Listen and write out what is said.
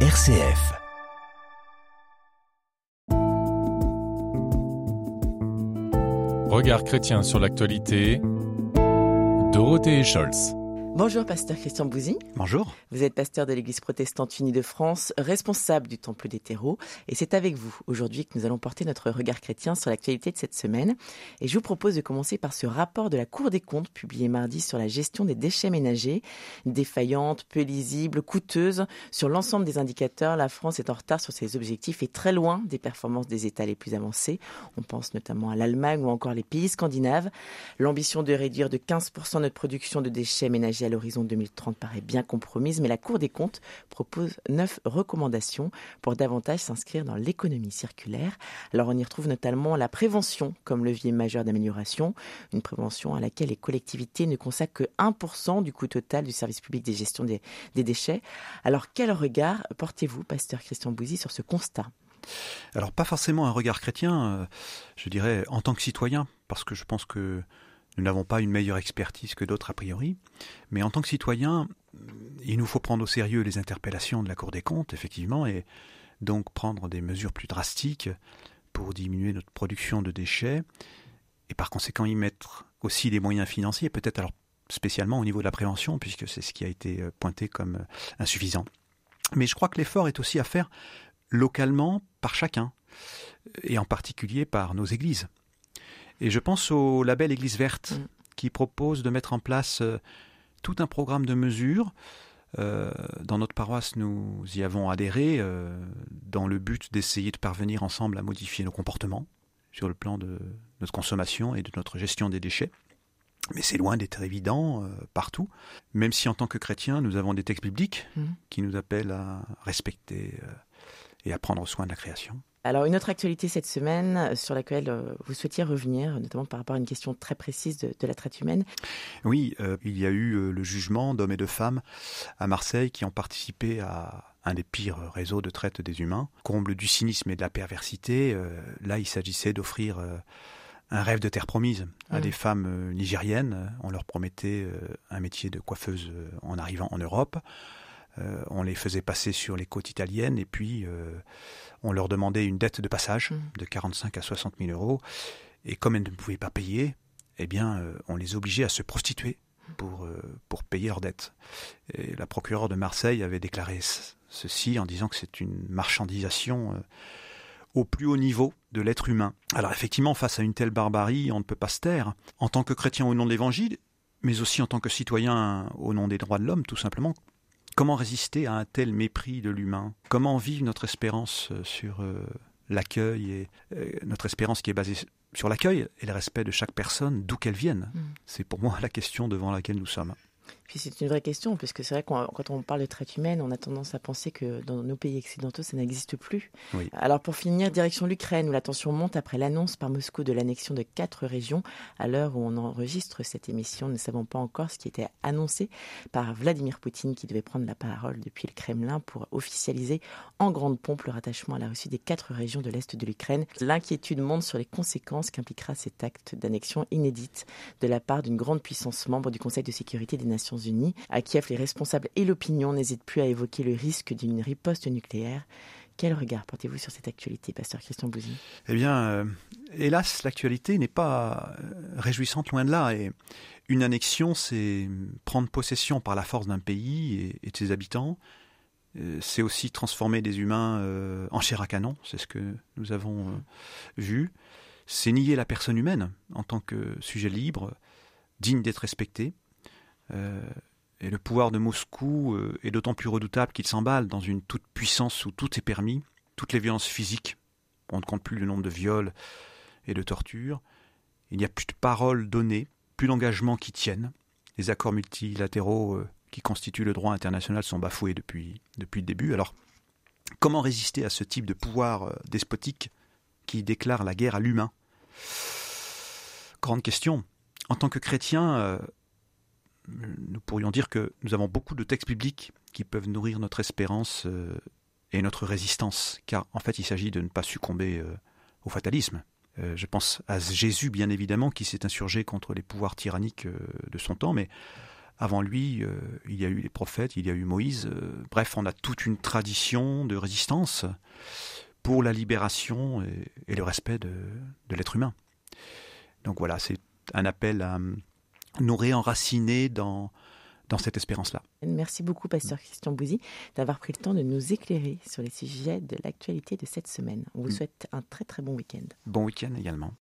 RCF. Regard chrétien sur l'actualité. Dorothée Scholz. Bonjour, pasteur Christian Bouzy. Bonjour. Vous êtes pasteur de l'Église protestante unie de France, responsable du Temple des terreaux. Et c'est avec vous aujourd'hui que nous allons porter notre regard chrétien sur l'actualité de cette semaine. Et je vous propose de commencer par ce rapport de la Cour des comptes publié mardi sur la gestion des déchets ménagers. Défaillante, peu lisible, coûteuse. Sur l'ensemble des indicateurs, la France est en retard sur ses objectifs et très loin des performances des États les plus avancés. On pense notamment à l'Allemagne ou encore les pays scandinaves. L'ambition de réduire de 15% notre production de déchets ménagers à l'horizon 2030 paraît bien compromise, mais la Cour des comptes propose neuf recommandations pour davantage s'inscrire dans l'économie circulaire. Alors on y retrouve notamment la prévention comme levier majeur d'amélioration, une prévention à laquelle les collectivités ne consacrent que 1% du coût total du service public des gestions des, des déchets. Alors quel regard portez-vous, pasteur Christian Bouzy, sur ce constat? Alors pas forcément un regard chrétien, euh, je dirais en tant que citoyen, parce que je pense que nous n'avons pas une meilleure expertise que d'autres a priori, mais en tant que citoyen, il nous faut prendre au sérieux les interpellations de la Cour des comptes, effectivement, et donc prendre des mesures plus drastiques pour diminuer notre production de déchets, et par conséquent y mettre aussi des moyens financiers, peut-être alors spécialement au niveau de la prévention, puisque c'est ce qui a été euh, pointé comme euh, insuffisant. Mais je crois que l'effort est aussi à faire localement par chacun, et en particulier par nos églises. Et je pense au label Église verte, mm. qui propose de mettre en place euh, tout un programme de mesures. Euh, dans notre paroisse, nous y avons adhéré euh, dans le but d'essayer de parvenir ensemble à modifier nos comportements sur le plan de notre consommation et de notre gestion des déchets. Mais c'est loin d'être évident euh, partout, même si en tant que chrétiens, nous avons des textes bibliques Mm. qui nous appellent à respecter et à prendre soin de la création. Alors, une autre actualité cette semaine euh, sur laquelle euh, vous souhaitiez revenir, notamment par rapport à une question très précise de, de la traite humaine. Oui, euh, il y a eu le jugement d'hommes et de femmes à Marseille qui ont participé à un des pires réseaux de traite des humains. Comble du cynisme et de la perversité, euh, là il s'agissait d'offrir euh, un rêve de terre promise à Mm. des femmes nigériennes. On leur promettait un métier de coiffeuse en arrivant en Europe. Euh, on les faisait passer sur les côtes italiennes et puis euh, on leur demandait une dette de passage Mm. de 45 à 60 000 euros. Et comme elles ne pouvaient pas payer, eh bien, euh, on les obligeait à se prostituer pour, pour payer leurs dettes. Et la procureure de Marseille avait déclaré ce- ceci en disant que c'est une marchandisation au plus haut niveau de l'être humain. Alors effectivement, face à une telle barbarie, on ne peut pas se taire. En tant que chrétien au nom de l'Évangile, mais aussi en tant que citoyen au nom des droits de l'homme, tout simplement, comment résister à un tel mépris de l'humain? Comment vivre notre espérance euh, sur euh, l'accueil et euh, notre espérance qui est basée sur l'accueil et le respect de chaque personne, d'où qu'elle vienne? Mm. C'est pour moi la question devant laquelle nous sommes. Puis c'est une vraie question, puisque c'est vrai que quand on parle de traite humaine, on a tendance à penser que dans nos pays occidentaux, ça n'existe plus. Oui. Alors pour finir, direction l'Ukraine, où la tension monte après l'annonce par Moscou de l'annexion de quatre régions. À l'heure où on enregistre cette émission, nous ne savons pas encore ce qui était annoncé par Vladimir Poutine, qui devait prendre la parole depuis le Kremlin pour officialiser en grande pompe le rattachement à la Russie des quatre régions de l'Est de l'Ukraine. L'inquiétude monte sur les conséquences qu'impliquera cet acte d'annexion inédite de la part d'une grande puissance membre du Conseil de sécurité des Nations Unies. À Kiev, les responsables et l'opinion n'hésitent plus à évoquer le risque d'une riposte nucléaire. Quel regard portez-vous sur cette actualité, pasteur Christian Bouzy Eh bien, euh, hélas, l'actualité n'est pas euh, réjouissante loin de là. Et une annexion, c'est prendre possession par la force d'un pays et, de ses habitants. Euh, C'est aussi transformer des humains en chair à canon. C'est ce que nous avons vu. C'est nier la personne humaine en tant que sujet libre, digne d'être respecté. Euh, et le pouvoir de Moscou euh, est d'autant plus redoutable qu'il s'emballe dans une toute puissance où tout est permis, toutes les violences physiques. On ne compte plus le nombre de viols et de tortures. Il n'y a plus de paroles données, plus d'engagements qui tiennent. Les accords multilatéraux euh, qui constituent le droit international sont bafoués depuis, depuis le début. Alors, comment résister à ce type de pouvoir despotique qui déclare la guerre à l'humain? Grande question. En tant que chrétien, nous pourrions dire que nous avons beaucoup de textes bibliques qui peuvent nourrir notre espérance euh, et notre résistance, car en fait il s'agit de ne pas succomber euh, au fatalisme. Euh, je pense à Jésus bien évidemment qui s'est insurgé contre les pouvoirs tyranniques de son temps, mais avant lui, il y a eu les prophètes, il y a eu Moïse. Bref, on a toute une tradition de résistance pour la libération et, le respect de, l'être humain. Donc voilà, c'est un appel à nous réenraciner dans, dans cette espérance-là. Merci beaucoup, pasteur Christian Bouzy, d'avoir pris le temps de nous éclairer sur les sujets de l'actualité de cette semaine. On vous mm. souhaite un très très bon week-end. Bon week-end également.